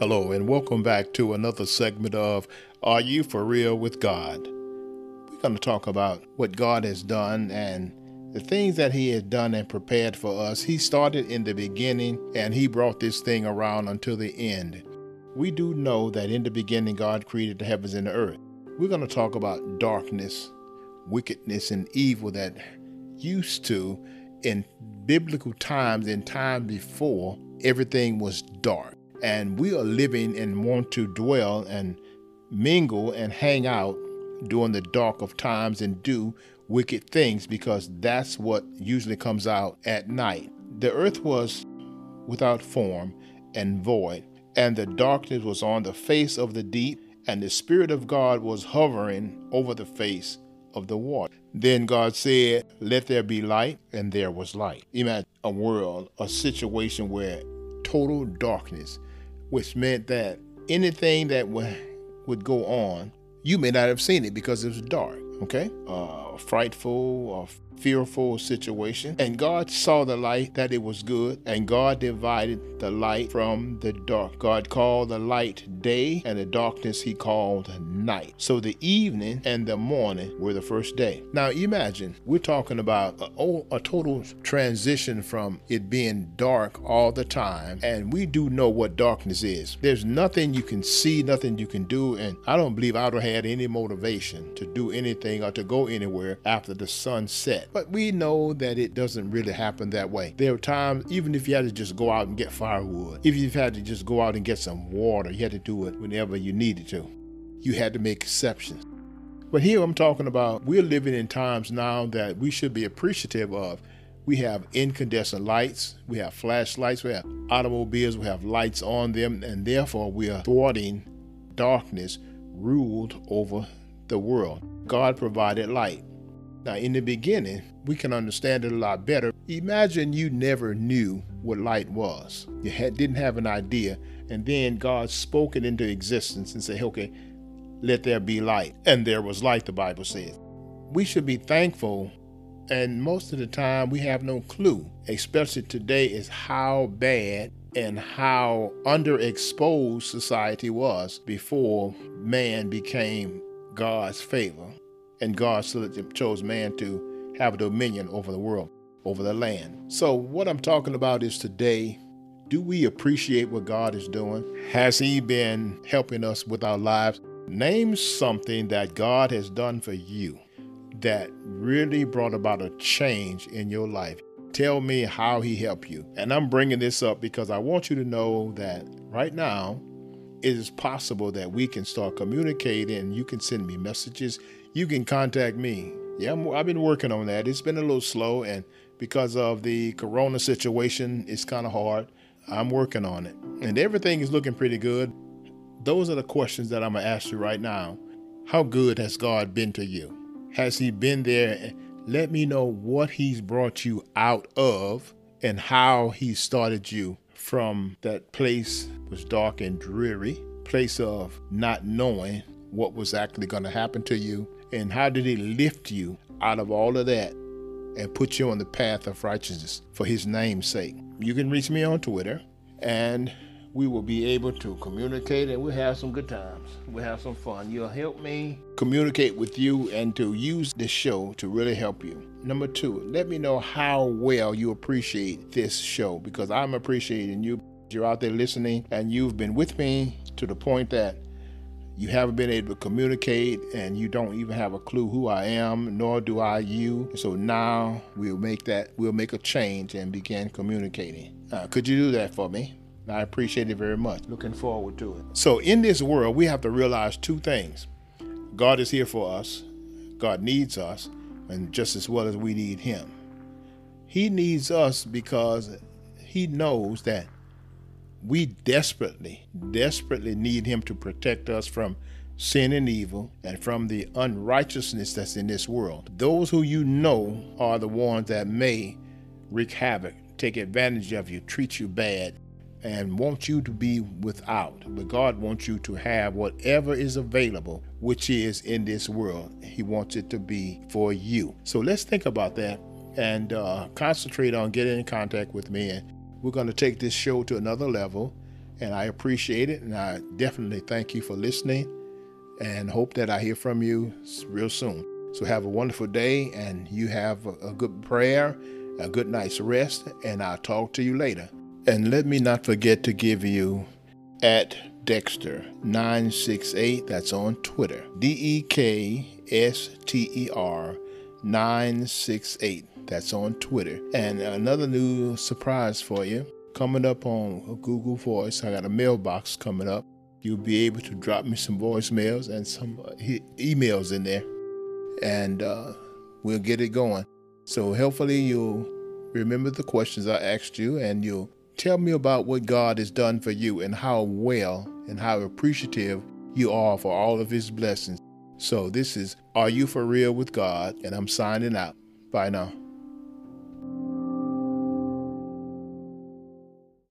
Hello, and welcome back to another segment of Are You For Real with God? We're going to talk about what God has done and the things that He has done and prepared for us. He started in the beginning and He brought this thing around until the end. We do know that in the beginning, God created the heavens and the earth. We're going to talk about darkness, wickedness, and evil that used to, in biblical times, in time before, everything was dark and we are living and want to dwell and mingle and hang out during the dark of times and do wicked things because that's what usually comes out at night. The earth was without form and void, and the darkness was on the face of the deep, and the Spirit of God was hovering over the face of the water. Then God said, Let there be light, and there was light. Imagine a world, a situation where total darkness which meant that anything that would, would go on, you may not have seen it because it was dark, okay? Uh, frightful or fearful situation. And God saw the light that it was good, and God divided the light from the dark. God called the light day, and the darkness he called night. So the evening and the morning were the first day. Now imagine we're talking about a, a total transition from it being dark all the time, and we do know what darkness is. There's nothing you can see, nothing you can do, and I don't believe I would have had any motivation to do anything or to go anywhere after the sun set. But we know that it doesn't really happen that way. There are times, even if you had to just go out and get firewood, if you've had to just go out and get some water, you had to do it whenever you needed to. You had to make exceptions. But here I'm talking about we're living in times now that we should be appreciative of. We have incandescent lights, we have flashlights, we have automobiles, we have lights on them, and therefore we are thwarting darkness ruled over the world. God provided light. Now, in the beginning, we can understand it a lot better. Imagine you never knew what light was. You had, didn't have an idea, and then God spoke it into existence and said, okay, let there be light. And there was light, the Bible says. We should be thankful, and most of the time we have no clue, especially today, is how bad and how underexposed society was before man became God's favor and God chose man to have dominion over the world, over the land. So, what I'm talking about is today do we appreciate what God is doing? Has He been helping us with our lives? Name something that God has done for you that really brought about a change in your life. Tell me how He helped you. And I'm bringing this up because I want you to know that right now, it is possible that we can start communicating. You can send me messages you can contact me. Yeah, i have been working on that. It's been a little slow, and because of the corona situation, it's kind of hard. I'm working on it, and everything is looking pretty good. Those are the questions that I'm going to ask you right now. How good has God been to you? Has He been there? Let me know what He's brought you out of and how He started you from that place was dark and dreary, place of not knowing what was actually going to happen to you and how did he lift you out of all of that and put you on the path of righteousness for his name's sake? You can reach me on Twitter and we will be able to communicate and we'll have some good times. We'll have some fun. You'll help me communicate with you and to use this show to really help you. Number two, let me know how well you appreciate this show because I'm appreciating you. You're out there listening and you've been with me to the point that you haven't been able to communicate and you don't even have a clue who I am, nor do I you. So now we'll make that, we'll make a change and begin communicating. Uh, could you do that for me? I appreciate it very much. Looking forward to it. So in this world, we have to realize two things. God is here for us. God needs us, and just as well as we need him. He needs us because he knows that we desperately, desperately need Him to protect us from sin and evil and from the unrighteousness that's in this world. Those who you know are the ones that may wreak havoc, take advantage of you, treat you bad, and want you to be without. But God wants you to have whatever is available, which is in this world. He wants it to be for you. So let's think about that and uh, concentrate on getting in contact with me and we're going to take this show to another level. And I appreciate it. And I definitely thank you for listening and hope that I hear from you real soon. So have a wonderful day and you have a good prayer, a good night's rest, and I'll talk to you later. And let me not forget to give you at Dekster968, that's on Twitter. D E K S T E R 968, that's on Twitter. And another new surprise for you coming up on Google Voice. I got a mailbox coming up. You'll be able to drop me some voicemails and some uh, emails in there, and uh, we'll get it going. So, hopefully, you'll remember the questions I asked you and you'll tell me about what God has done for you and how well and how appreciative you are for all of His blessings. So, this is Are You For Real with God? And I'm signing out. Bye now.